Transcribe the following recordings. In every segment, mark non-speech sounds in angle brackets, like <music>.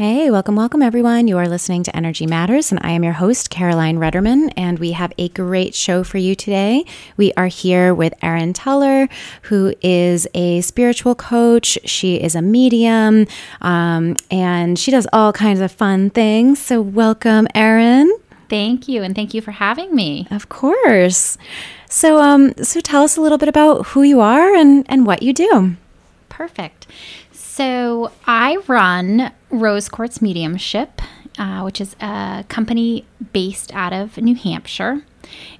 Hey, welcome, welcome, everyone. You are listening to Energy Matters, and I am your host, Caroline Ruderman, and we have a great show for you today. We are here with Erin Tuller, who is a spiritual coach. She is a medium, um, and she does all kinds of fun things. So, welcome, Erin. Thank you, and thank you for having me. Of course. So, um, so tell us a little bit about who you are and and what you do. Perfect. So I run Rose Quartz Mediumship, uh, which is a company based out of New Hampshire.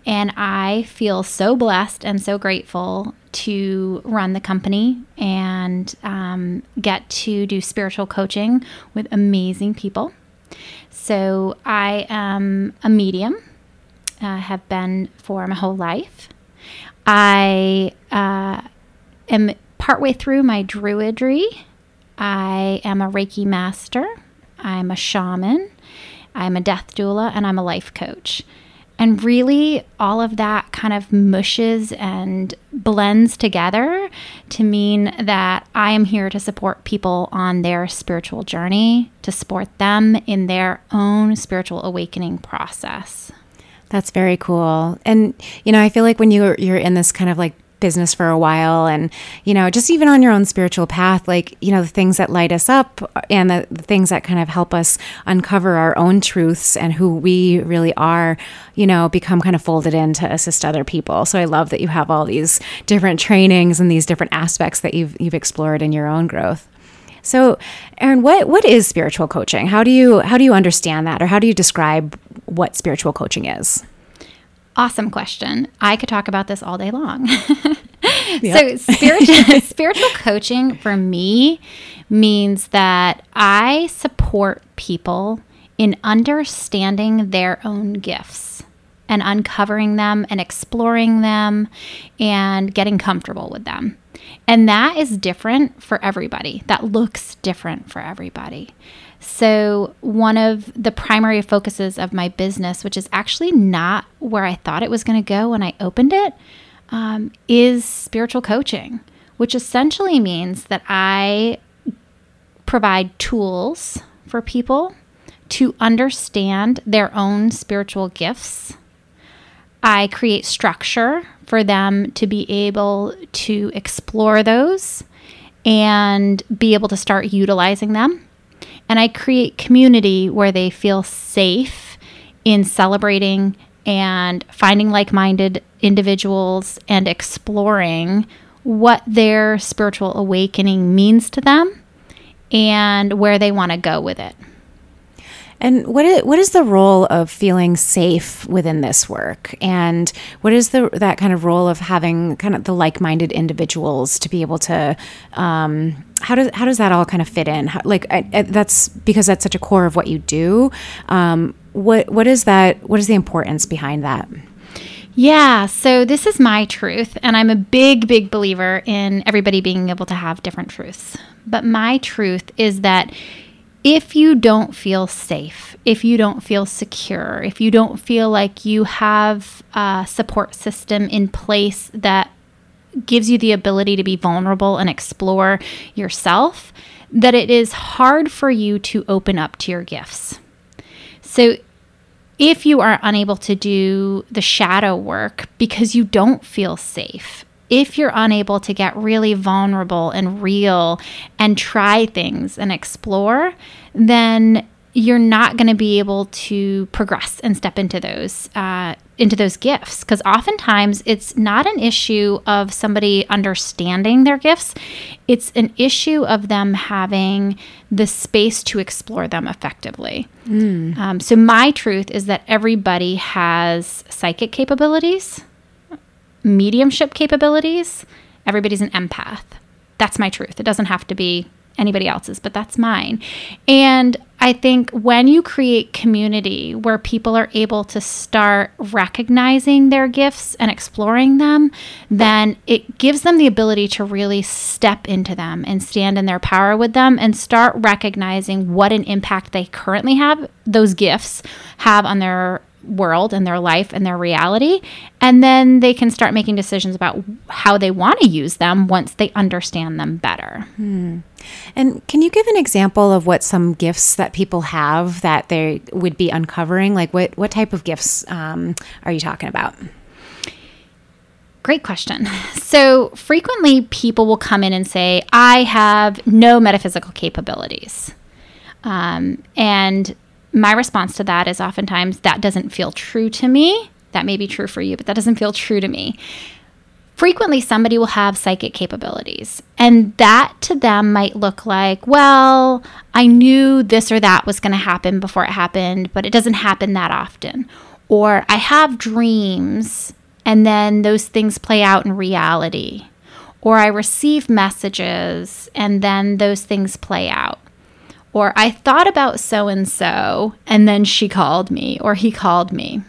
And I feel so blessed and so grateful to run the company and um, get to do spiritual coaching with amazing people. So I am a medium, uh, have been for my whole life. I uh, am partway through my druidry I am a Reiki master, I'm a shaman, I'm a death doula, and I'm a life coach. And really, all of that kind of mushes and blends together to mean that I am here to support people on their spiritual journey, to support them in their own spiritual awakening process. That's very cool. And you know, I feel like when you you're in this kind of like business for a while and you know just even on your own spiritual path like you know the things that light us up and the, the, things that kind of help us uncover our own truths and who we really are you know become kind of folded in to assist other people. So i love that you have all these different trainings and these different aspects that you've you've explored in your own growth. So Erin what what is spiritual coaching? How do you how do you understand that or how do you describe what spiritual coaching is Awesome question. I could talk about this all day long. <laughs> So, <laughs> spiritual, spiritual coaching for me means that I support people in understanding their own gifts and uncovering them and exploring them and getting comfortable with them. And that is different for everybody. That looks different for everybody. So, one of the primary focuses of my business, which is actually not where I thought it was going to go when I opened it, um, is spiritual coaching, which essentially means that I provide tools for people to understand their own spiritual gifts. I create structure for them to be able to explore those and be able to start utilizing them and I create community where they feel safe in celebrating and finding like minded individuals and exploring what their spiritual awakening means to them and where they want to go with it. And what is, what is the role of feeling safe within this work? And what is the that kind of role of having kind of the like minded individuals to be able to um, how does how does that all kind of fit in? How, like I, I, that's because that's such a core of what you do. Um, what what is that? What is the importance behind that? Yeah, so this is my truth, and I'm a big, big believer in everybody being able to have different truths. But my truth is that if you don't feel safe, if you don't feel secure, if you don't feel like you have a support system in place that gives you the ability to be vulnerable and explore yourself, that it is hard for you to open up to your gifts. So, if you are unable to do the shadow work because you don't feel safe, if you're unable to get really vulnerable and real and try things and explore, then you're not going to be able to progress and step into those uh, into those gifts. Because oftentimes it's not an issue of somebody understanding their gifts. It's an issue of them having the space to explore them effectively. Mm. um, so my truth is that everybody has psychic capabilities mediumship capabilities, everybody's an empath. That's my truth. It doesn't have to be anybody else's, but that's mine. And I think when you create community where people are able to start recognizing their gifts and exploring them, then it gives them the ability to really step into them and stand in their power with them and start recognizing what an impact they currently have, those gifts have on their world and their life and their reality. And then they can start making decisions about how they want to use them once they understand them better. Hmm. And can you give an example of what some gifts that people have that they would be uncovering? Like what, what type of gifts um, are you talking about? Great question. So, frequently people will come in and say, I have no metaphysical capabilities. Um, and my response to that is oftentimes that doesn't feel true to me. That may be true for you, but that doesn't feel true to me. Frequently, somebody will have psychic capabilities, and that to them might look like, well, I knew this or that was going to happen before it happened, but it doesn't happen that often. Or I have dreams, and then those things play out in reality. Or I receive messages, and then those things play out or I thought about so and so, and then she called me, or he called me.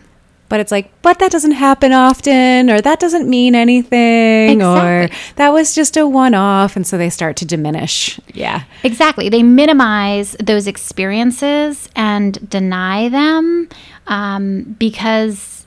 But it's like, but that doesn't happen often, or that doesn't mean anything, exactly. or that was just a one off. And so they start to diminish. Yeah. Exactly. They minimize those experiences and deny them um, because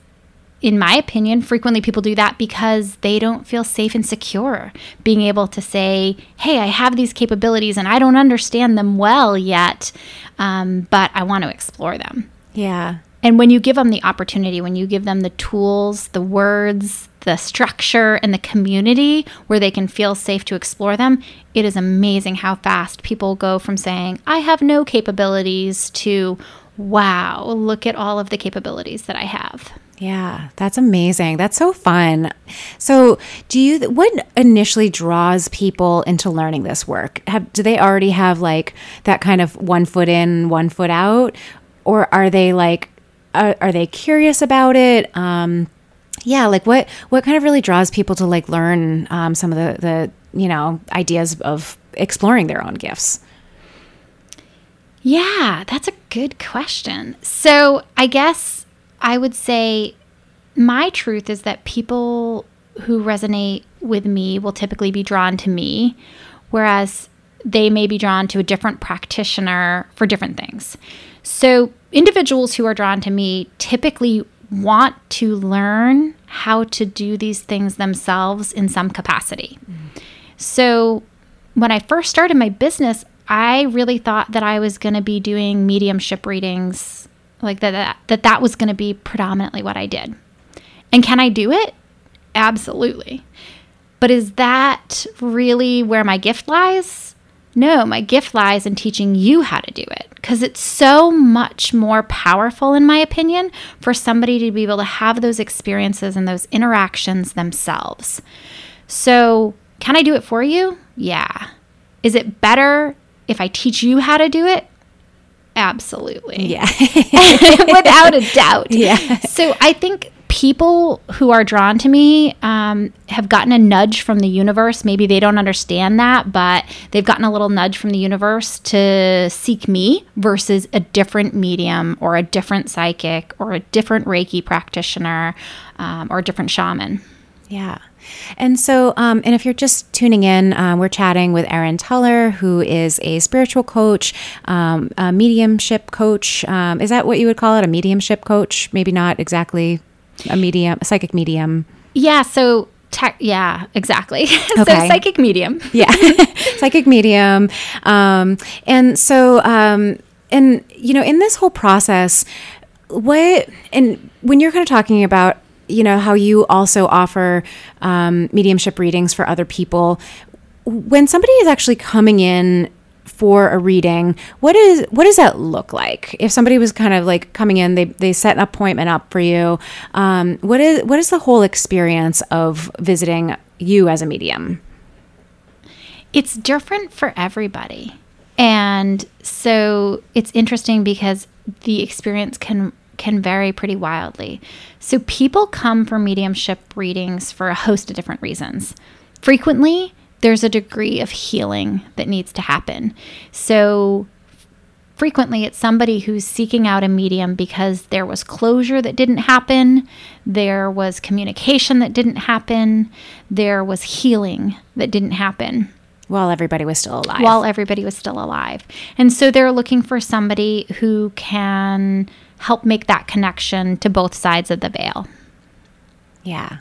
in my opinion, frequently people do that because they don't feel safe and secure being able to say, hey, I have these capabilities and I don't understand them well yet, um, but I want to explore them. Yeah. And when you give them the opportunity, when you give them the tools, the words, the structure, and the community where they can feel safe to explore them, it is amazing how fast people go from saying, I have no capabilities to, wow, look at all of the capabilities that I have. Yeah, that's amazing. That's so fun. So, do you what initially draws people into learning this work? Have do they already have like that kind of one foot in, one foot out, or are they like are, are they curious about it? Um, yeah, like what what kind of really draws people to like learn um, some of the the you know ideas of exploring their own gifts? Yeah, that's a good question. So, I guess I would say my truth is that people who resonate with me will typically be drawn to me, whereas they may be drawn to a different practitioner for different things. So, individuals who are drawn to me typically want to learn how to do these things themselves in some capacity. Mm. So, when I first started my business, I really thought that I was going to be doing mediumship readings like that that that, that was going to be predominantly what I did. And can I do it? Absolutely. But is that really where my gift lies? No, my gift lies in teaching you how to do it because it's so much more powerful, in my opinion, for somebody to be able to have those experiences and those interactions themselves. So, can I do it for you? Yeah. Is it better if I teach you how to do it? Absolutely. Yeah. <laughs> Without a doubt. <laughs> Yeah. So I think people who are drawn to me um, have gotten a nudge from the universe. Maybe they don't understand that, but they've gotten a little nudge from the universe to seek me versus a different medium or a different psychic or a different Reiki practitioner um, or a different shaman. Yeah. And so, um, and if you're just tuning in, um, we're chatting with Erin Tuller, who is a spiritual coach, um, a mediumship coach. Um, is that what you would call it? A mediumship coach? Maybe not exactly a medium, a psychic medium. Yeah. So, Tech, yeah, exactly. <laughs> Okay. so psychic medium. <laughs> yeah, <laughs> psychic medium. Um, and so, um, and you know, in this whole process, what and when you're kind of talking about you know how you also offer um, mediumship readings for other people. When somebody is actually coming in for a reading what is what does that look like? If somebody was kind of like coming in they, they set an appointment up for you um, what is what is the whole experience of visiting you as a medium? It's different for everybody. And so it's interesting because the experience can can vary pretty wildly. So people come for mediumship readings for a host of different reasons. Frequently, there's a degree of healing that needs to happen. So frequently it's somebody who's seeking out a medium because there was closure that didn't happen, there was communication that didn't happen, there was healing that didn't happen. While everybody was still alive. While everybody was still alive. And so they're looking for somebody who can help make that connection to both sides of the veil. Yeah.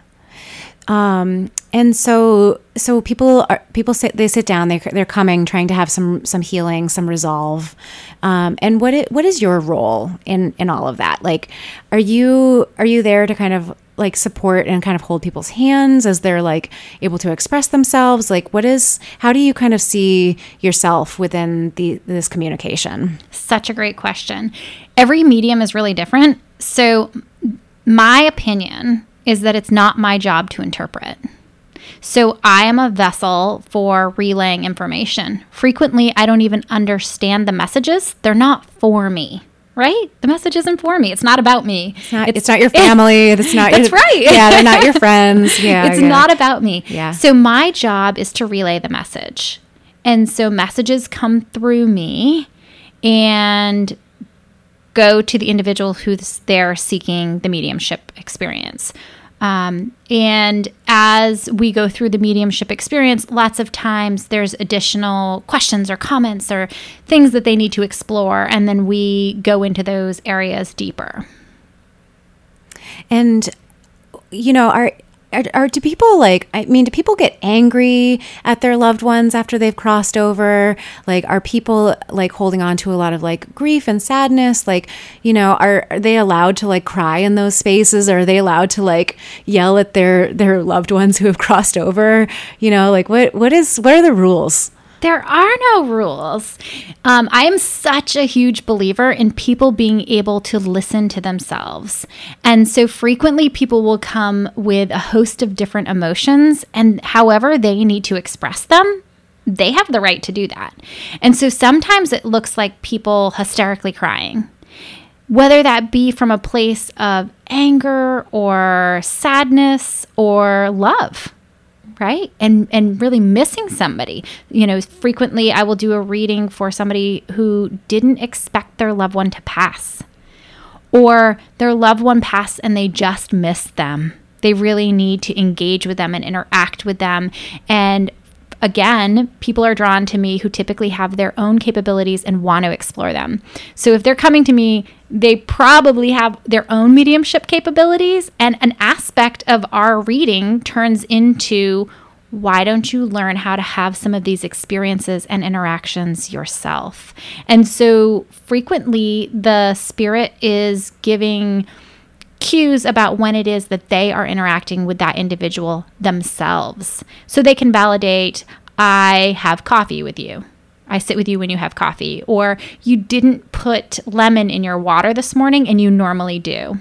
Um, and so, so people are people sit they sit down they they're coming trying to have some some healing some resolve, um, and what it, what is your role in in all of that? Like, are you are you there to kind of like support and kind of hold people's hands as they're like able to express themselves? Like, what is how do you kind of see yourself within the this communication? Such a great question. Every medium is really different. So, my opinion is that it's not my job to interpret. So I am a vessel for relaying information. Frequently, I don't even understand the messages, they're not for me. Right? The message isn't for me. It's not about me. It's not, it's, it's not your <laughs> family. It's not That's your, right. Yeah, they're not your <laughs> friends. Yeah. It's yeah. not about me. Yeah. So my job is to relay the message. And so messages come through me and go to the individual who's there seeking the mediumship experience. Um, and as we go through the mediumship experience, lots of times there's additional questions or comments or things that they need to explore, and then we go into those areas deeper. And, you know, are are, do people like i mean do people get angry at their loved ones after they've crossed over? Like are people like holding on to a lot of like grief and sadness? Like you know are, are they allowed to like cry in those spaces? Are they allowed to like yell at their their loved ones who have <laughs> crossed over? You know like what what is what are the rules there are no rules. Um, I am such a huge believer in people being able to listen to themselves. And so frequently people will come with a host of different emotions, and however they need to express them, they have the right to do that. And so sometimes it looks like people hysterically crying. Whether that be from a place of anger or sadness or love right? And and really missing somebody. You know frequently i will do a reading for somebody who didn't expect their loved one to pass. Or their loved one passed and they just missed them. They really need to engage with them and interact with them. And again, people are drawn to me who typically have their own capabilities and want to explore them. So if they're coming to me, they probably have their own mediumship capabilities, and an aspect of our reading turns into why don't you learn how to have some of these experiences and interactions yourself? And so frequently, the spirit is giving cues about when it is that they are interacting with that individual themselves. So they can validate, I have coffee with you. I sit with you when you have coffee. Or you didn't put lemon in your water this morning and you normally do.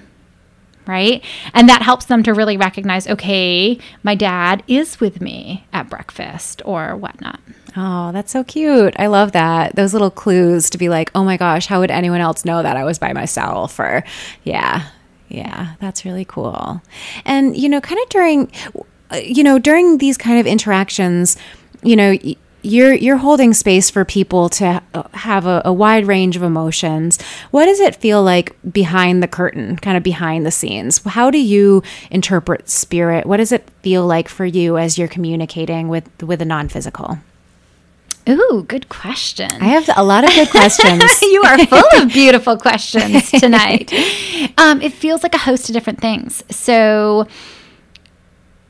Right? And that helps them to really recognize okay, my dad is with me at breakfast or whatnot. Oh, that's so cute. I love that. Those little clues to be like, oh my gosh, how would anyone else know that I was by myself? Or, yeah, yeah, that's really cool. And, you know, kind of during, uh, you know, during these kind of interactions, you know, you're you're holding space for people to uh, have a, a, wide range of emotions. What does it feel like behind the curtain, kind of behind the scenes? How do you interpret spirit? What does it feel like for you as you're communicating with with a non-physical? Ooh, good question. I have a lot of good questions. <laughs> you are full of <laughs> beautiful questions tonight. <laughs> Um, it feels like a host of different things. So,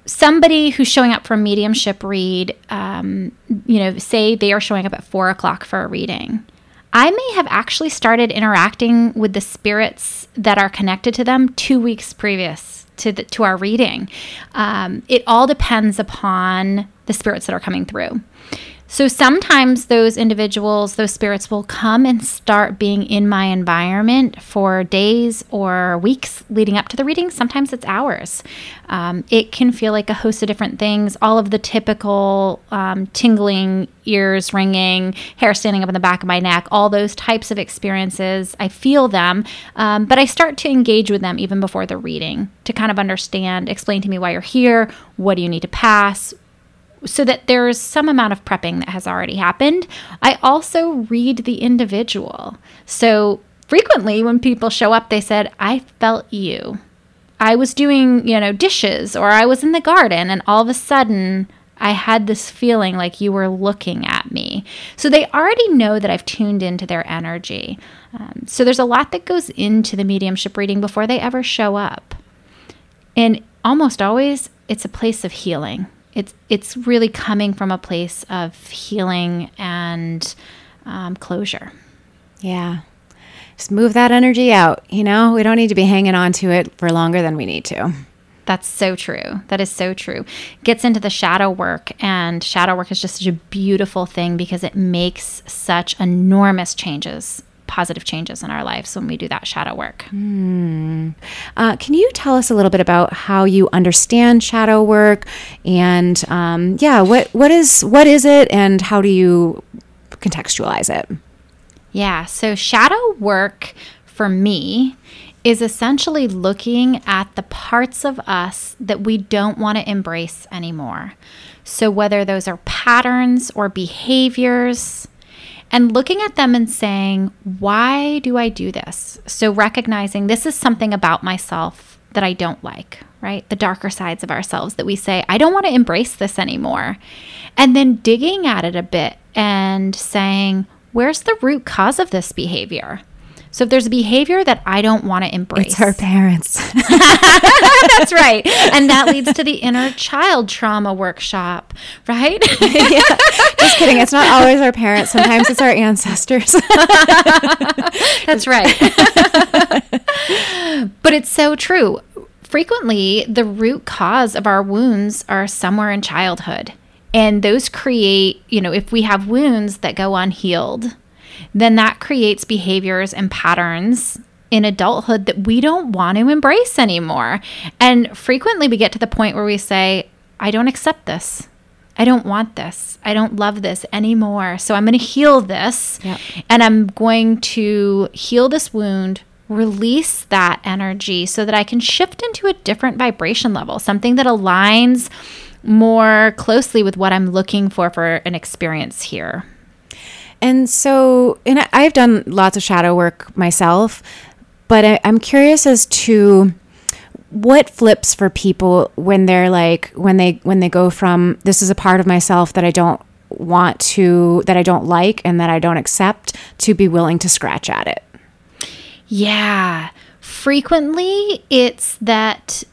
somebody who's showing up for a mediumship read, um, you know, say they are showing up at four o'clock for a reading. I may have actually started interacting with the spirits that are connected to them two weeks previous to the, to our reading. Um, it all depends upon the spirits that are coming through. So sometimes those individuals, those spirits will come and start being in my environment for days or weeks leading up to the reading. Sometimes it's hours. Um, it can feel like a host of different things, all of the typical um, tingling, ears ringing, hair standing up in the back of my neck, all those types of experiences. I feel them, um, but I start to engage with them even before the reading to kind of understand, explain to me why you're here, what do you need to pass, so that there's some amount of prepping that has already happened. I also read the individual. So frequently when people show up, they said, I felt you. I was doing, you know, dishes or I was in the garden and all of a sudden I had this feeling like you were looking at me. So they already know that I've tuned into their energy. Um, so there's a lot that goes into the mediumship reading before they ever show up. And almost always, it's a place of healing. It's it's really coming from a place of healing and um, closure. Yeah, just move that energy out. You know, we don't need to be hanging on to it for longer than we need to. That's so true. That is so true. Gets into the shadow work, and shadow work is just such a beautiful thing because it makes such enormous changes, positive changes in our lives when we do that shadow work. Mm. Uh, can you tell us a little bit about how you understand shadow work, and um, yeah, what what is what is it, and how do you contextualize it? Yeah. So shadow work for me is essentially looking at the parts of us that we don't want to embrace anymore. So, whether those are patterns or behaviors, and looking at them and saying, why do I do this? So, recognizing this is something about myself that I don't like, right? The darker sides of ourselves that we say, I don't want to embrace this anymore. And then digging at it a bit and saying, where's the root cause of this behavior? So if there's a behavior that I don't want to embrace, it's her parents. <laughs> <laughs> That's right. And that leads to the inner child trauma workshop, right? <laughs> yeah. Just kidding. It's not always our parents. Sometimes it's our ancestors. That's right. but it's so true. Frequently, the root cause of our wounds are somewhere in childhood. And those create, you know, if we have wounds that go unhealed, then that creates behaviors and patterns in adulthood that we don't want to embrace anymore. And frequently we get to the point where we say, I don't accept this. I don't want this. I don't love this anymore. So I'm going to heal this yep. and I'm going to heal this wound, release that energy so that I can shift into a different vibration level, something that aligns more closely with what I'm looking for for an experience here. And so, and I've done lots of shadow work myself, but I, I'm curious as to what flips for people when they're like when they when they go from this is a part of myself that I don't want to that I don't like and that I don't accept to be willing to scratch at it. Yeah. Frequently it's that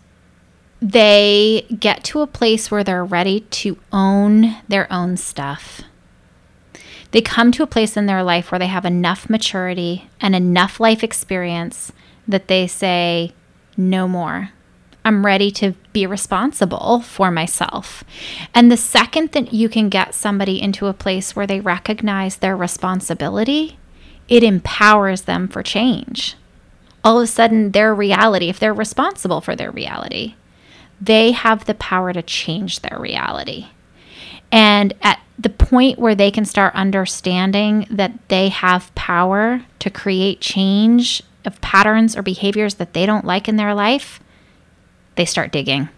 they get to a place where they're ready to own their own stuff. They come to a place in their life where they have enough maturity and enough life experience that they say, no more. I'm ready to be responsible for myself. And the second that you can get somebody into a place where they recognize their responsibility, it empowers them for change. All of a sudden, their reality, if they're responsible for their reality, they have the power to change their reality. And at the point where they can start understanding that they have power to create change of patterns or behaviors that they don't like in their life, they start digging.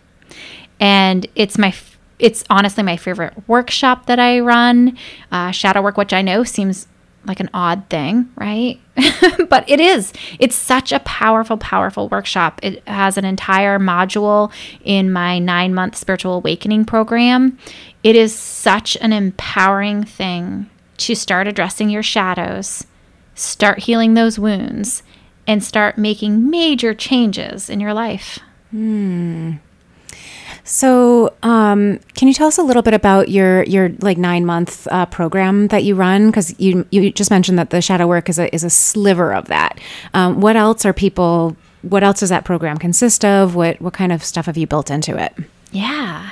And it's my it's honestly my favorite workshop that I run. Uh, shadow work, which I know seems like an odd thing, right? <laughs> but it is. It's such a powerful, powerful workshop. It has an entire module in my nine month spiritual awakening program. It is such an empowering thing to start addressing your shadows, start healing those wounds, and start making major changes in your life. Hmm. So, um, can you tell us a little bit about your your like nine month uh, program that you run? Because you you just mentioned that the shadow work is a is a sliver of that. Um, what else are people? What else does that program consist of? What what kind of stuff have you built into it? Yeah.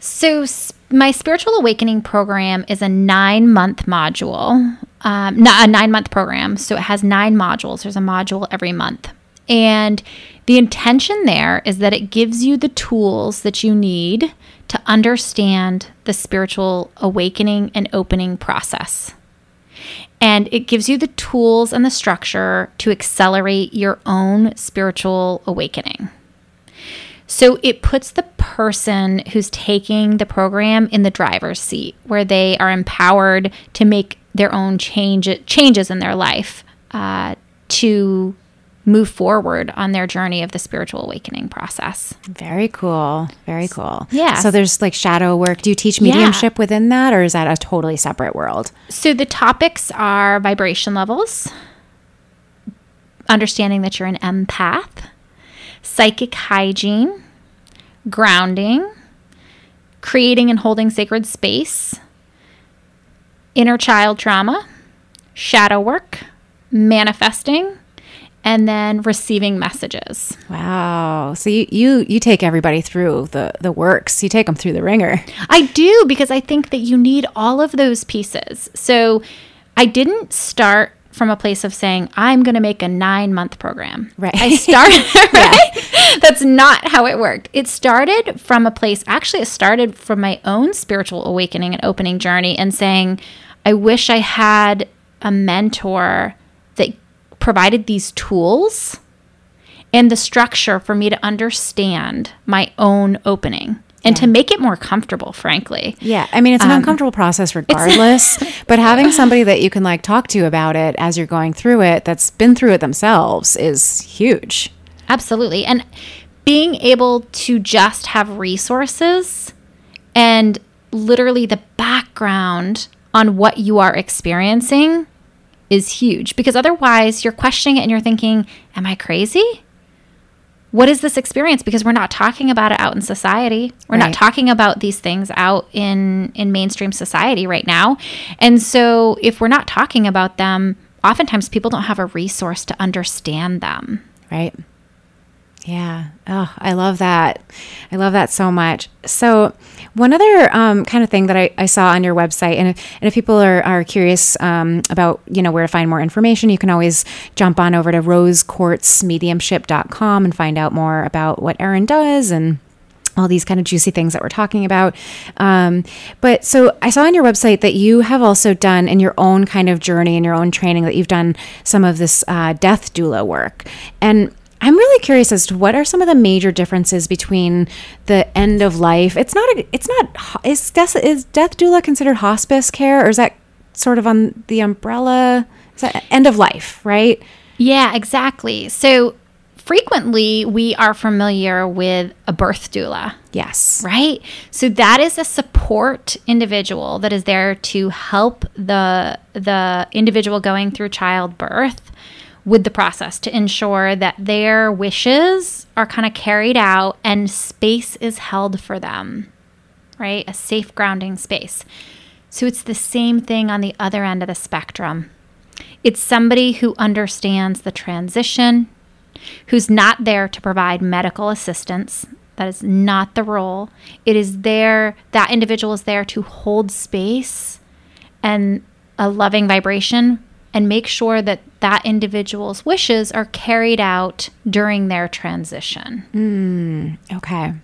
So my spiritual awakening program is a nine month module, um, not a nine month program. So it has nine modules. There's a module every month. And the intention there is that it gives you the tools that you need to understand the spiritual awakening and opening process. And it gives you the tools and the structure to accelerate your own spiritual awakening. So it puts the person who's taking the program in the driver's seat where they are empowered to make their own change, changes in their life uh, to move forward on their journey of the spiritual awakening process. Very cool. Very cool. Yeah. So there's like shadow work. Do you teach mediumship yeah. within that or is that a totally separate world? So the topics are vibration levels, understanding that you're an empath, psychic hygiene, grounding, creating and holding sacred space, inner child trauma, shadow work, manifesting, and then receiving messages. Wow. So you, you you take everybody through the the works. You take them through the ringer. I do because I think that you need all of those pieces. So I didn't start from a place of saying I'm going to make a 9 month program. Right. I started <laughs> <laughs> right? That's not how it worked. It started from a place actually it started from my own spiritual awakening and opening journey and saying I wish I had a mentor provided these tools and the structure for me to understand my own opening and yeah. to make it more comfortable, frankly. Yeah. I mean, it's an um, uncomfortable process regardless, <laughs> but having somebody that you can like talk to about it as you're going through it that's been through it themselves is huge. Absolutely. And being able to just have resources and literally the background on what you are experiencing is huge because otherwise you're questioning it and you're thinking, Am I crazy? What is this experience? Because we're not talking about it out in society. We're right. not talking about these things out in in mainstream society right now. And so if we're not talking about them, oftentimes people don't have a resource to understand them. Right. Yeah. Oh, I love that. I love that so much. So, one other um, kind of thing that I, I, saw on your website, and if, and if people are, are curious um, about you know where to find more information, you can always jump on over to rosequartzmediumship.com and find out more about what Erin does and all these kind of juicy things that we're talking about. Um, but so I saw on your website that you have also done in your own kind of journey and your own training that you've done some of this uh, death doula work. And I'm really curious as to what are some of the major differences between the end of life. It's not. A, it's not. Is death is death doula considered hospice care, or is that sort of on the umbrella? Is that end of life, right? Yeah, exactly. So frequently we are familiar with a birth doula. Yes. Right? So that is a support individual that is there to help the the individual going through childbirth with the process to ensure that their wishes are kind of carried out and space is held for them, right? A safe grounding space. So it's the same thing on the other end of the spectrum. It's somebody who understands the transition, who's not there to provide medical assistance. That is not the role. It is there, that individual is there to hold space and a loving vibration and make sure that that individual's wishes are carried out during their transition. Mm, okay.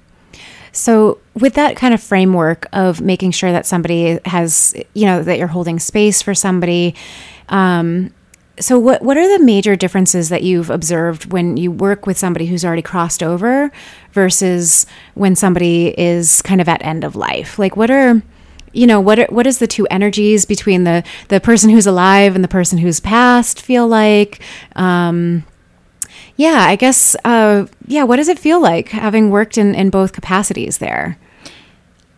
So, with that kind of framework of making sure that somebody has, you know, that you're holding space for somebody, um, so what what are the major differences that you've observed when you work with somebody who's already crossed over versus when somebody is kind of at end of life? Like, what are you know what are, what is the two energies between the the person who's alive and the person who's passed feel like? Um, yeah i guess uh, yeah what does it feel like having worked in in both capacities there?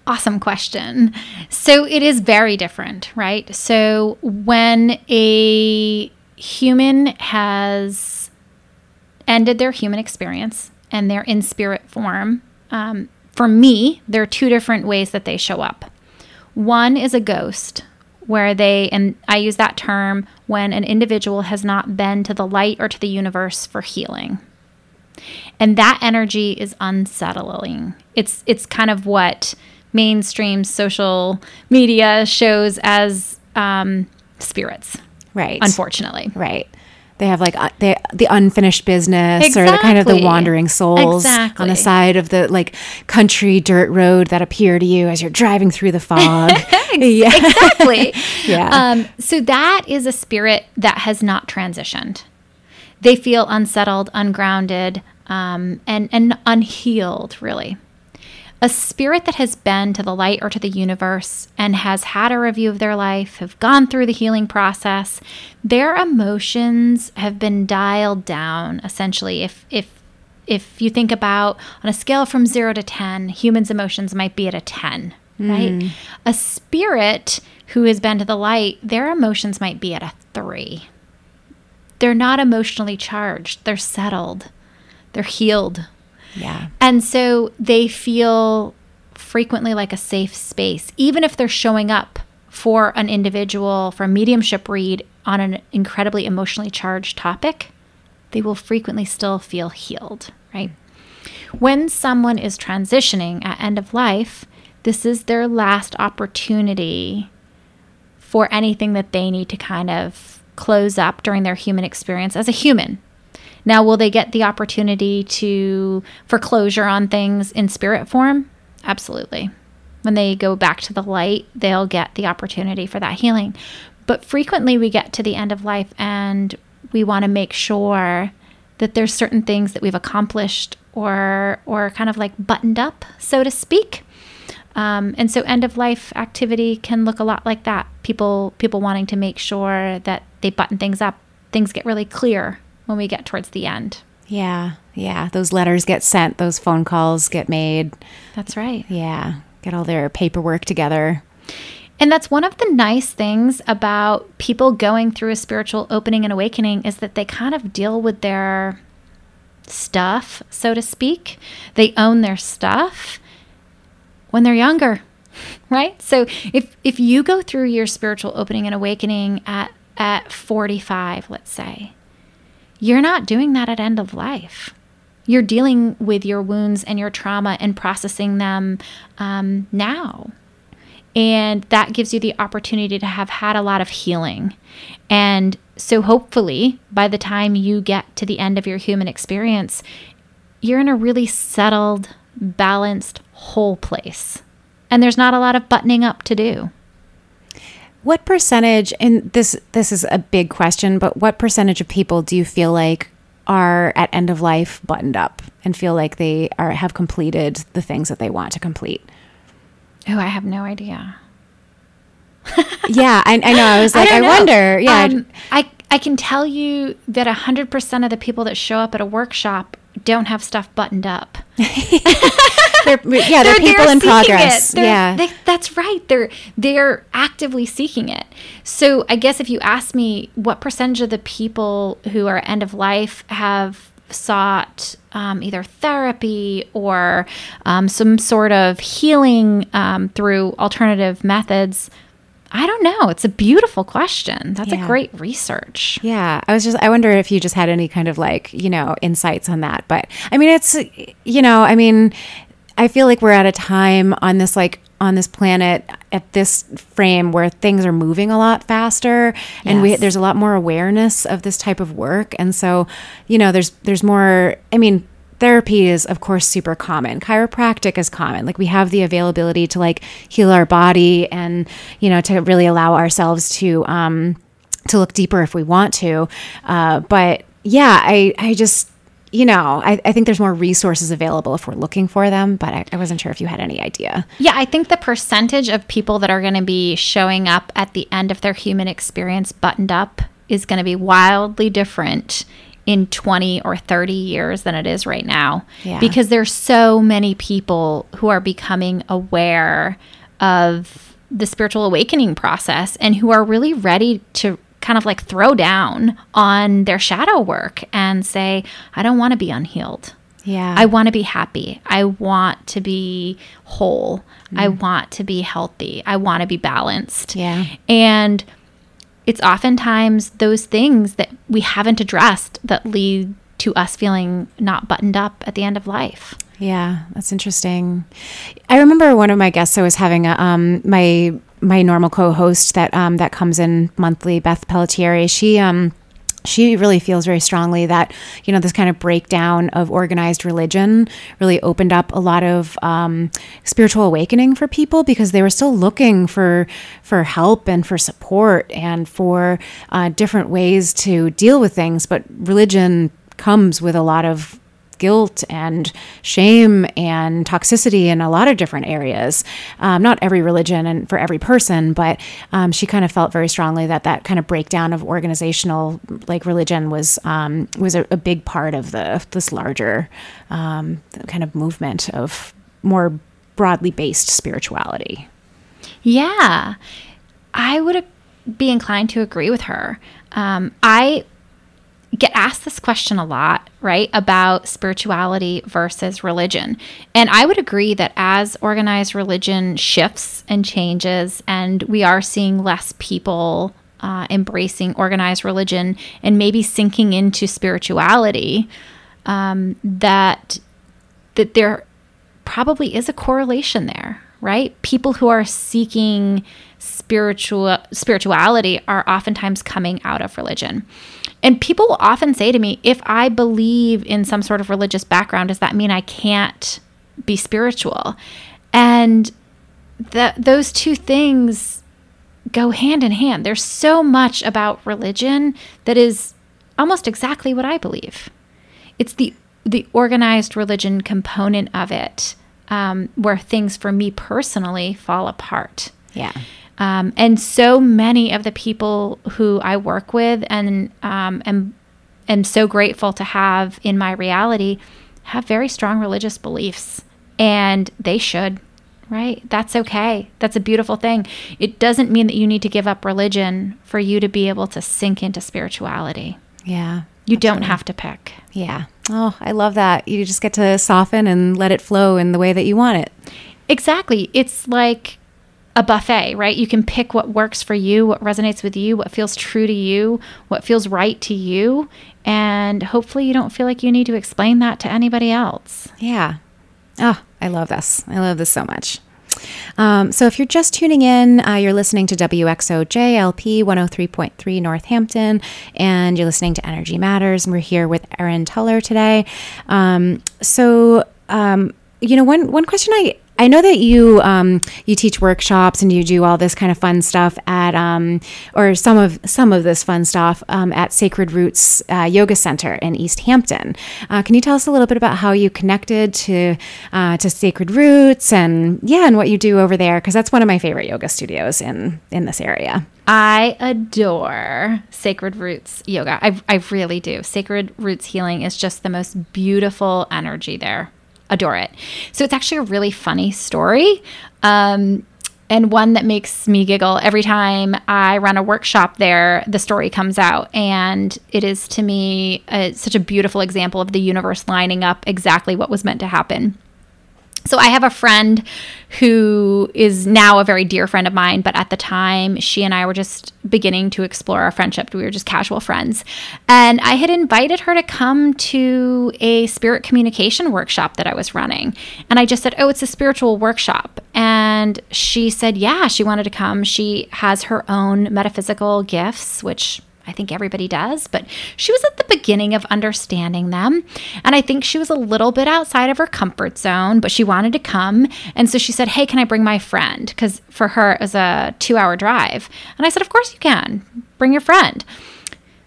Awesome question. So it is very different right? So when a human has ended their human experience and they're in spirit form um, for me there are two different ways that they show up one is a ghost, where they, and I use that term when an individual has not been to the light or to the universe for healing. And that energy is unsettling. It's it's kind of what mainstream social media shows as um, spirits. Right. Unfortunately. Right they have like uh, they, the unfinished business exactly. or the kind of the wandering souls exactly. on the side of the like country dirt road that appear to you as you're driving through the fog. <laughs> <laughs> yeah. Exactly. <laughs> yeah. Um, so that is a spirit that has not transitioned. They feel unsettled, ungrounded, um, and and unhealed, really. A spirit that has been to the light or to the universe and has had a review of their life, have gone through the healing process, their emotions have been dialed down. Essentially, if if if you think about on a scale from zero to ten, humans' emotions might be at a ten, mm. right? A spirit who has been to the light, their emotions might be at a three. They're not emotionally charged, they're settled, they're healed. Yeah. And so they feel frequently like a safe space, even if they're showing up for an individual for a mediumship read on an incredibly emotionally charged topic, they will frequently still feel healed, right? When someone is transitioning at end of life, this is their last opportunity for anything that they need to kind of close up during their human experience as a human. Now, will they get the opportunity to foreclosure on things in spirit form? Absolutely. When they go back to the light, they'll get the opportunity for that healing. But frequently we get to the end of life and we want to make sure that there's certain things that we've accomplished or or kind of like buttoned up, so to speak. Um, and so end of life activity can look a lot like that. People people wanting to make sure that they button things up. Things get really clear when we get towards the end. Yeah. Yeah. Those letters get sent, those phone calls get made. That's right. Yeah. Get all their paperwork together. And that's one of the nice things about people going through a spiritual opening and awakening is that they kind of deal with their stuff, so to speak. They own their stuff when they're younger, <laughs> right? So if if you go through your spiritual opening and awakening at at 45, let's say, you're not doing that at end of life. You're dealing with your wounds and your trauma and processing them um, now. And that gives you the opportunity to have had a lot of healing. And so, hopefully, by the time you get to the end of your human experience, you're in a really settled, balanced, whole place. And there's not a lot of buttoning up to do. What percentage and this this is a big question, but what percentage of people do you feel like are at end of life buttoned up and feel like they are have completed the things that they want to complete? Oh, I have no idea. yeah, I, I, know. I was <laughs> like, I, I wonder. Yeah, um, I I can tell you that hundred percent of the people that show up at a workshop don't have stuff buttoned up. <laughs> they're, yeah, they're, they're people they're in progress. yeah, they, that's right. They're they're actively seeking it. So I guess if you ask me, what percentage of the people who are end of life have sought um, either therapy or um, some sort of healing um, through alternative methods? I don't know. It's a beautiful question. That's yeah. a great research. Yeah. I was just, I wonder if you just had any kind of like, you know, insights on that. But I mean, it's, you know, I mean, I feel like we're at a time on this, like, on this planet at this frame where things are moving a lot faster and yes. we there's a lot more awareness of this type of work and so you know there's there's more i mean therapy is of course super common. Chiropractic is common. Like we have the availability to like heal our body and you know to really allow ourselves to um to look deeper if we want to. Uh but yeah i i just you know, I, I, think there's more resources available if we're looking for them, but I, I, wasn't sure if you had any idea. Yeah, I think the percentage of people that are going to be showing up at the end of their human experience buttoned up is going to be wildly different in 20 or 30 years than it is right now yeah. because there's so many people who are becoming aware of the spiritual awakening process and who are really ready to kind of like throw down on their shadow work and say I don't want to be unhealed. Yeah. I want to be happy. I want to be whole. Mm. I want to be healthy. I want to be balanced. Yeah. And it's oftentimes those things that we haven't addressed that lead to us feeling not buttoned up at the end of life. Yeah, that's interesting. I remember one of my guests I was having a, um, my my normal co-host that um, that comes in monthly, Beth Pelletieri. She um, she really feels very strongly that you know this kind of breakdown of organized religion really opened up a lot of um, spiritual awakening for people because they were still looking for for help and for support and for uh, different ways to deal with things. But religion comes with a lot of guilt and shame and toxicity in a lot of different areas. Um, not every religion and for every person, but um, she kind of felt very strongly that that kind of breakdown of organizational like religion was um, was a, a, big part of the this larger um, kind of movement of more broadly based spirituality. Yeah, I would be inclined to agree with her. Um, I get asked this question a lot, right, about spirituality versus religion. And I would agree that as organized religion shifts and changes, and we are seeing less people uh, embracing organized religion and maybe sinking into spirituality, um, that that there probably is a correlation there, right? People who are seeking spiritual spirituality are oftentimes coming out of religion. And people will often say to me, if I believe in some sort of religious background, does that mean I can't be spiritual? And that those two things go hand in hand. There's so much about religion that is almost exactly what I believe. It's the the organized religion component of it um, where things for me personally fall apart. Yeah. Um, and so many of the people who I work with and um, am, am so grateful to have in my reality have very strong religious beliefs. And they should, right? That's okay. That's a beautiful thing. It doesn't mean that you need to give up religion for you to be able to sink into spirituality. Yeah. You absolutely. don't have to pick. Yeah. Oh, I love that. You just get to soften and let it flow in the way that you want it. Exactly. It's like a buffet, right? You can pick what works for you, what resonates with you, what feels true to you, what feels right to you. And hopefully, you don't feel like you need to explain that to anybody else. Yeah. Oh, I love this. I love this so much. Um, so, if you're just tuning in, uh, you're listening to WXOJLP 103.3 Northampton, and you're listening to Energy Matters. And we're here with Erin Tuller today. Um, so, um, you know, one one question I I know that you um, you teach workshops and you do all this kind of fun stuff at um, or some of some of this fun stuff um, at Sacred Roots uh, Yoga Center in East Hampton. Uh, can you tell us a little bit about how you connected to uh, to Sacred Roots and yeah, and what you do over there? Because that's one of my favorite yoga studios in in this area. I adore Sacred Roots Yoga. I, I really do. Sacred Roots Healing is just the most beautiful energy there adore it. So it's actually a really funny story. Um, and one that makes me giggle every time I run a workshop there, the story comes out. And it is to me uh, such a beautiful example of the universe lining up exactly what was meant to happen. So I have a friend who is now a very dear friend of mine, but at the time she and I were just beginning to explore our friendship. We were just casual friends. And I had invited her to come to a spirit communication workshop that I was running. And I just said, "Oh, it's a spiritual workshop." And she said, "Yeah, she wanted to come. She has her own metaphysical gifts, which I think everybody does, but she was at the beginning of understanding them. And I think she was a little bit outside of her comfort zone, but she wanted to come. And so she said, Hey, can I bring my friend? Because for her, it was a two hour drive. And I said, Of course you can. Bring your friend.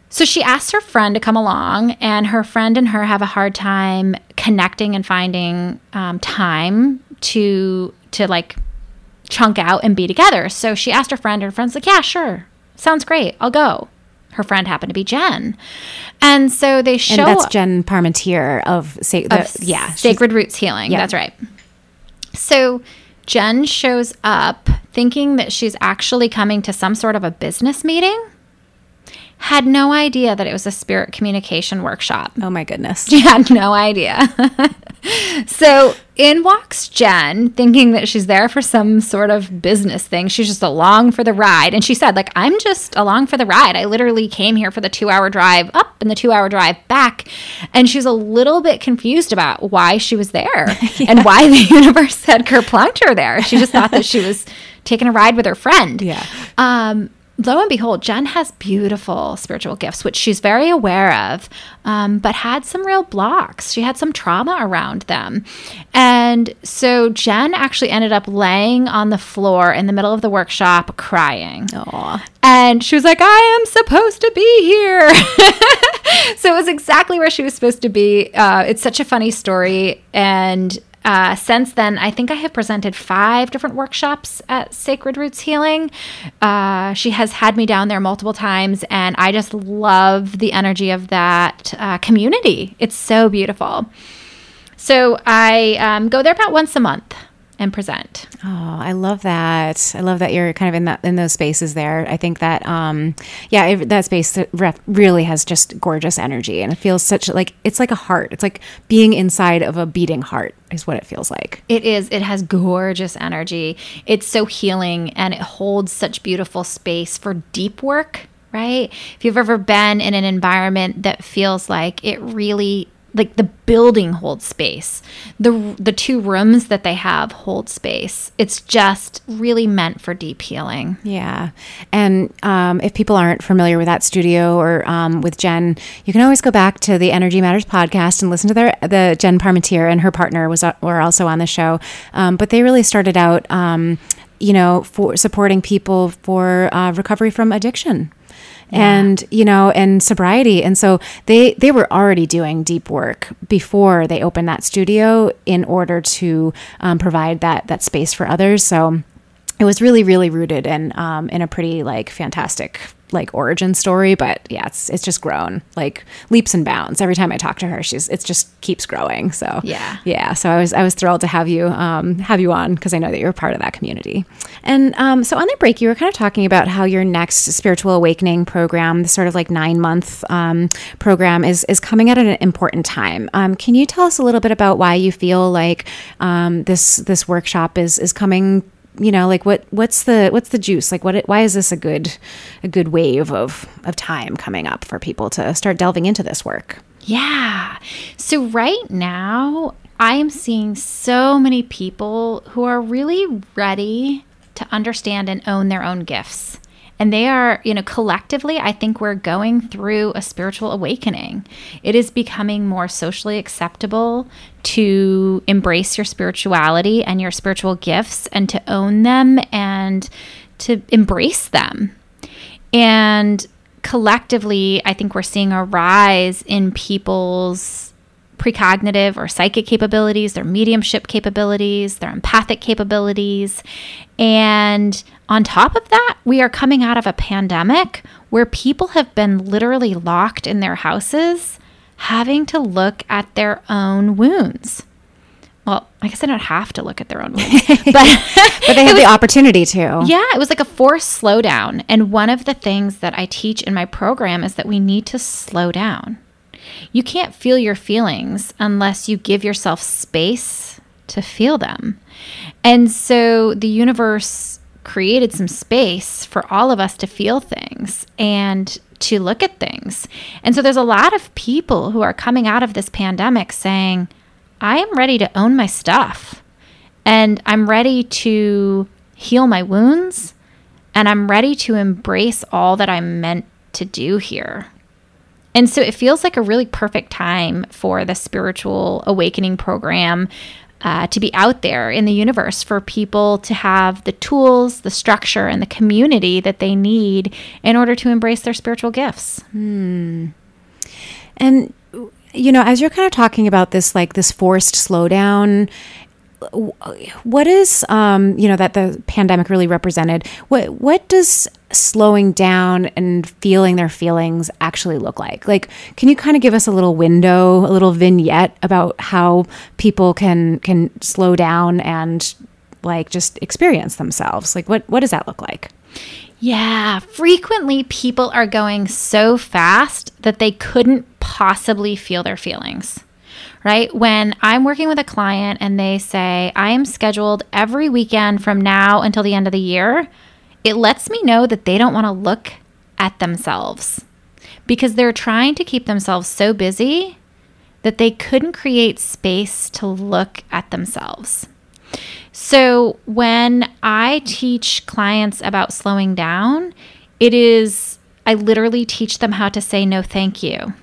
So she asked her friend to come along, and her friend and her have a hard time connecting and finding um, time to to like chunk out and be together. So she asked her friend, and her friend's like, "Yeah, sure, sounds great, I'll go." Her friend happened to be Jen. And so they show And that's Jen Parmentier of, Sa- the, of yeah, Sacred Roots Healing. Yeah. That's right. So Jen shows up thinking that she's actually coming to some sort of a business meeting had no idea that it was a spirit communication workshop. Oh my goodness. <laughs> She had no idea. <laughs> so in walks Jen, thinking that she's there for some sort of business thing. She's just along for the ride. And she said, like, I'm just along for the ride. I literally came here for the two hour drive up and the two hour drive back. And she was a little bit confused about why she was there <laughs> yeah. and why the universe had kerplunked her there. She just thought that she was <laughs> taking a ride with her friend. Yeah. Um, lo and behold, Jen has beautiful spiritual gifts, which she's very aware of, um, but had some real blocks. She had some trauma around them. And so Jen actually ended up laying on the floor in the middle of the workshop crying. Aww. And she was like, I am supposed to be here. <laughs> so it was exactly where she was supposed to be. Uh, it's such a funny story. And uh, since then, I think I have presented five different workshops at Sacred Roots Healing. Uh, she has had me down there multiple times, and I just love the energy of that uh, community. It's so beautiful. So I um, go there about once a month and present. Oh, I love that. I love that you're kind of in that in those spaces there. I think that um yeah, it, that space really has just gorgeous energy and it feels such like it's like a heart. It's like being inside of a beating heart is what it feels like. It is. It has gorgeous energy. It's so healing and it holds such beautiful space for deep work, right? If you've ever been in an environment that feels like it really like the building holds space. The the two rooms that they have hold space. It's just really meant for deep healing. Yeah. And um, if people aren't familiar with that studio or um, with jen you can always go back to the energy matters podcast and listen to their the jen parmentier and her partner was uh, were also on the show. Um, but they really started out um, you know for supporting people for uh, recovery from addiction and you know and sobriety. And so they they were already doing deep work before they opened that studio in order to um, provide that that space for others. So it was really really rooted in um, in a pretty like fantastic like origin story, but yeah, it's it's just grown like leaps and bounds. Every time I talk to her, she's it just keeps growing. So yeah, yeah. So I was I was thrilled to have you um, have you on because I know that you're part of that community. And um, so on the break, you were kind of talking about how your next spiritual awakening program, the sort of like nine month um, program, is is coming at an important time. Um, can you tell us a little bit about why you feel like um, this this workshop is is coming you know like what what's the what's the juice? Like what why is this a good a good wave of of time coming up for people to start delving into this work? Yeah. So right now i am seeing so many people who are really ready to understand and own their own gifts and they are, you know, collectively, I think we're going through a spiritual awakening. It is becoming more socially acceptable to embrace your spirituality and your spiritual gifts and to own them and to embrace them. And collectively, I think we're seeing a rise in people's precognitive or psychic capabilities, their mediumship capabilities, their empathic capabilities. And on top of that, we are coming out of a pandemic where people have been literally locked in their houses, having to look at their own wounds. Well, I guess they don't have to look at their own wounds, <laughs> but, but they <laughs> have was, the opportunity to. Yeah, it was like a forced slowdown. And one of the things that I teach in my program is that we need to slow down. You can't feel your feelings unless you give yourself space to feel them. And so the universe created some space for all of us to feel things and to look at things. And so there's a lot of people who are coming out of this pandemic saying, I am ready to own my stuff and I'm ready to heal my wounds and I'm ready to embrace all that I'm meant to do here. And so it feels like a really perfect time for the spiritual awakening program uh, to be out there in the universe for people to have the tools, the structure, and the community that they need in order to embrace their spiritual gifts. Hmm. And you know, as you're kind of talking about this, like this forced slowdown what is um, you know that the pandemic really represented what what does slowing down and feeling their feelings actually look like? Like can you kind of give us a little window a little vignette about how people can can slow down and like just experience themselves? Like what what does that look like? Yeah, frequently people are going so fast that they couldn't possibly feel their feelings right? When I'm working with a client and they say, I am scheduled every weekend from now until the end of the year, it lets me know that they don't want to look at themselves because they're trying to keep themselves so busy that they couldn't create space to look at themselves. So, when I teach clients about slowing down, it is, I literally teach them how to say no, thank you.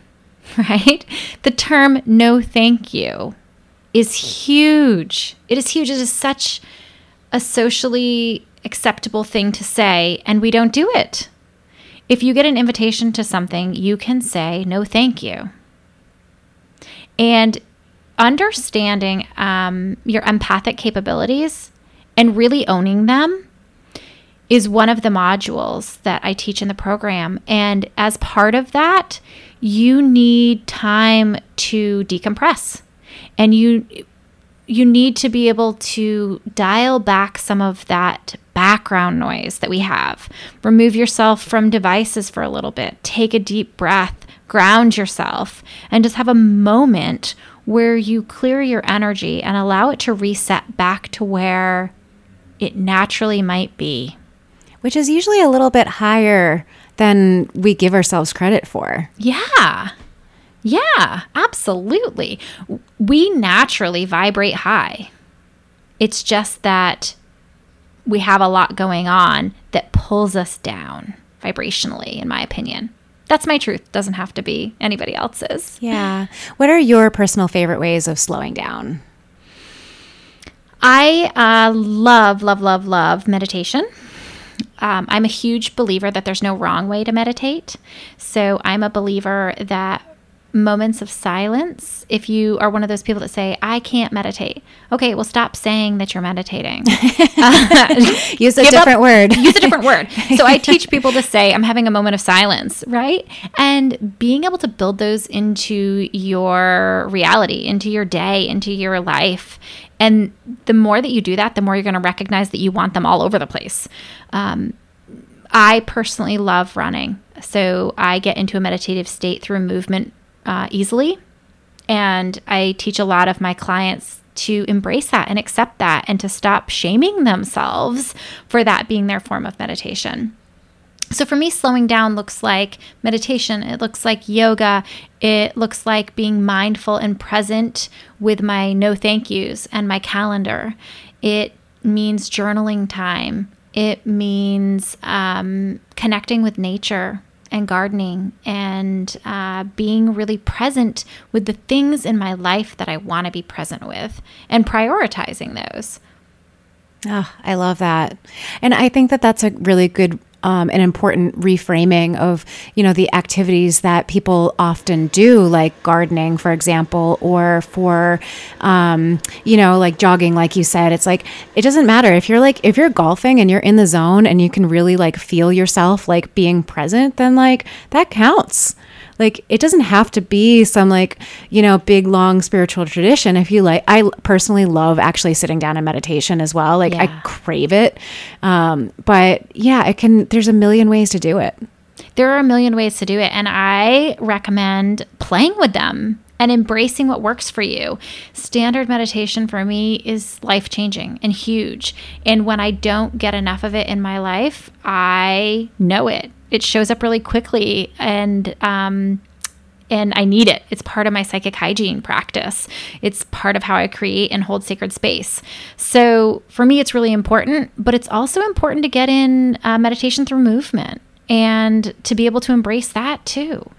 <laughs> right? The term no thank you is huge. It is huge. It is such a socially acceptable thing to say, and we don't do it. If you get an invitation to something, you can say, no, thank you. And understanding um, your empathic capabilities and really owning them is one of the modules that I teach in the program. And as part of that, you need time to decompress. And you you need to be able to dial back some of that background noise that we have. Remove yourself from devices for a little bit. Take a deep breath, ground yourself, and just have a moment where you clear your energy and allow it to reset back to where it naturally might be. Which is usually a little bit higher than we give ourselves credit for. Yeah. Yeah, absolutely. We naturally vibrate high. It's just that we have a lot going on that pulls us down vibrationally, in my opinion. That's my truth. Doesn't have to be anybody else's. Yeah. What are your personal favorite ways of slowing down? I uh, love, love, love, love meditation. Um, I'm a huge believer that there's no wrong way to meditate. So I'm a believer that moments of silence if you are one of those people that say i can't meditate. Okay well stop saying that you're meditating. <laughs> Use a different up, word. Use a different word. <laughs> So i teach people to say i'm having a moment of silence right? And being able to build those into your reality into your day into your life. And the more that you do that the more you're going to recognize that you want them all over the place. Um, I personally love running. So I get into a meditative state through movement uh, easily. And I teach a lot of my clients to embrace that and accept that and to stop shaming themselves for that being their form of meditation. So for me, slowing down looks like meditation. It looks like yoga. It looks like being mindful and present with my no thank yous and my calendar. It means journaling time. It means um, connecting with nature and gardening and uh, being really present with the things in my life that I want to be present with and prioritizing those. Oh, I love that. And I think that that's a really good um, an important reframing of you know the activities that people often do like gardening for example or for um, you know like jogging like you said. It's like it doesn't matter. If you're like if you're golfing and you're in the zone and you can really like feel yourself like being present then like that counts like it doesn't have to be some like you know big long spiritual tradition if you like i personally love actually sitting down in meditation as well like yeah. i crave it um, but yeah it can there's a million ways to do it there are a million ways to do it and i recommend playing with them and embracing what works for you. Standard meditation for me is life changing and huge. And when I don't get enough of it in my life, I know it it shows up really quickly and um, and I need it. It's part of my psychic hygiene practice. It's part of how I create and hold sacred space. So for me, it's really important, but it's also important to get in uh, meditation through movement and to be able to embrace that too.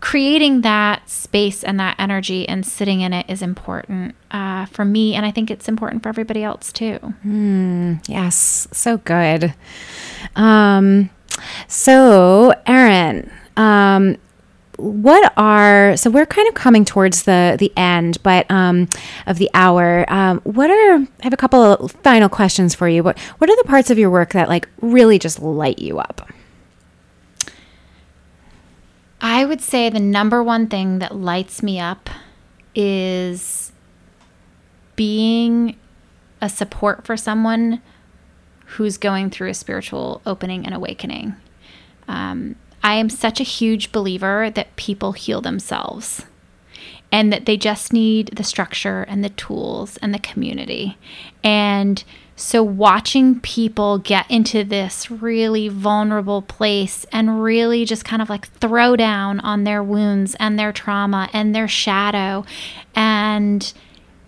Creating that space and that energy and sitting in it is important uh, for me, and I think it's important for everybody else too. Mm, yes, so good. Um, so, Erin, um, what are so we're kind of coming towards the the end but um of the hour. Um what are i have a couple of final questions for you. What what are the parts of your work that like really just light you up? I would say the number one thing that lights me up is being a support for someone who's going through a spiritual opening and awakening. Um, I am such a huge believer that people heal themselves and that they just need the structure and the tools and the community. And so, watching people get into this really vulnerable place and really just kind of like throw down on their wounds and their trauma and their shadow and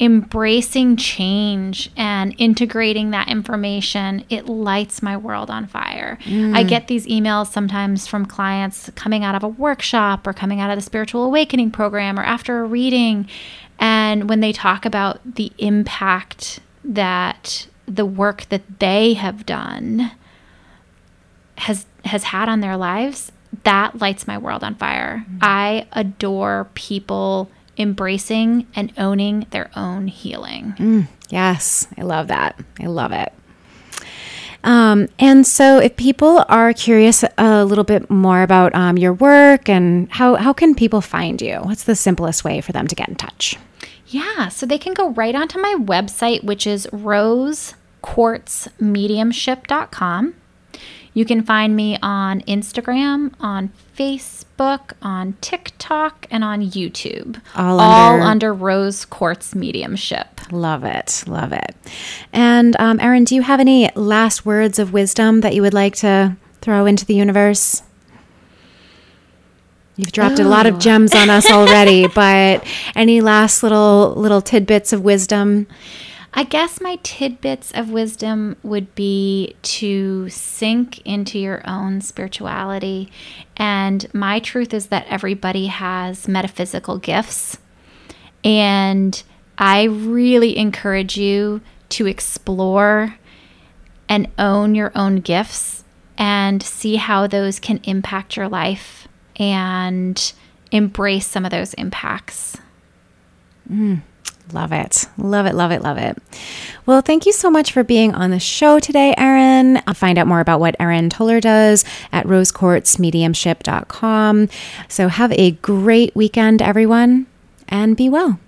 embracing change and integrating that information, it lights my world on fire. Mm. I get these emails sometimes from clients coming out of a workshop or coming out of the spiritual awakening program or after a reading. And when they talk about the impact that the work that they have done has has had on their lives, that lights my world on fire. Mm-hmm. I adore people embracing and owning their own healing. Mm, yes, I love that. I love it. Um, and so, if people are curious a little bit more about um, your work and how, how can people find you? What's the simplest way for them to get in touch? Yeah, so they can go right onto my website, which is rosequartzmediumship.com. You can find me on Instagram, on Facebook, on TikTok, and on YouTube. All, all under, under, Rose Quartz Mediumship. Love it. Love it. And um, Erin, do you have any last words of wisdom that you would like to throw into the universe? You've dropped a lot of gems on us already, <laughs> but any last little little tidbits of wisdom? I guess my tidbits of wisdom would be to sink into your own spirituality. And my truth is that everybody has metaphysical gifts. And I really encourage you to explore and own your own gifts and see how those can impact your life and embrace some of those impacts. Mm. Love it. Love it. Love it. Love it. Well, thank you so much for being on the show today, Erin. Find out more about what Erin Tuller does at rosequartzmediumship.com. So have a great weekend, everyone, and be well.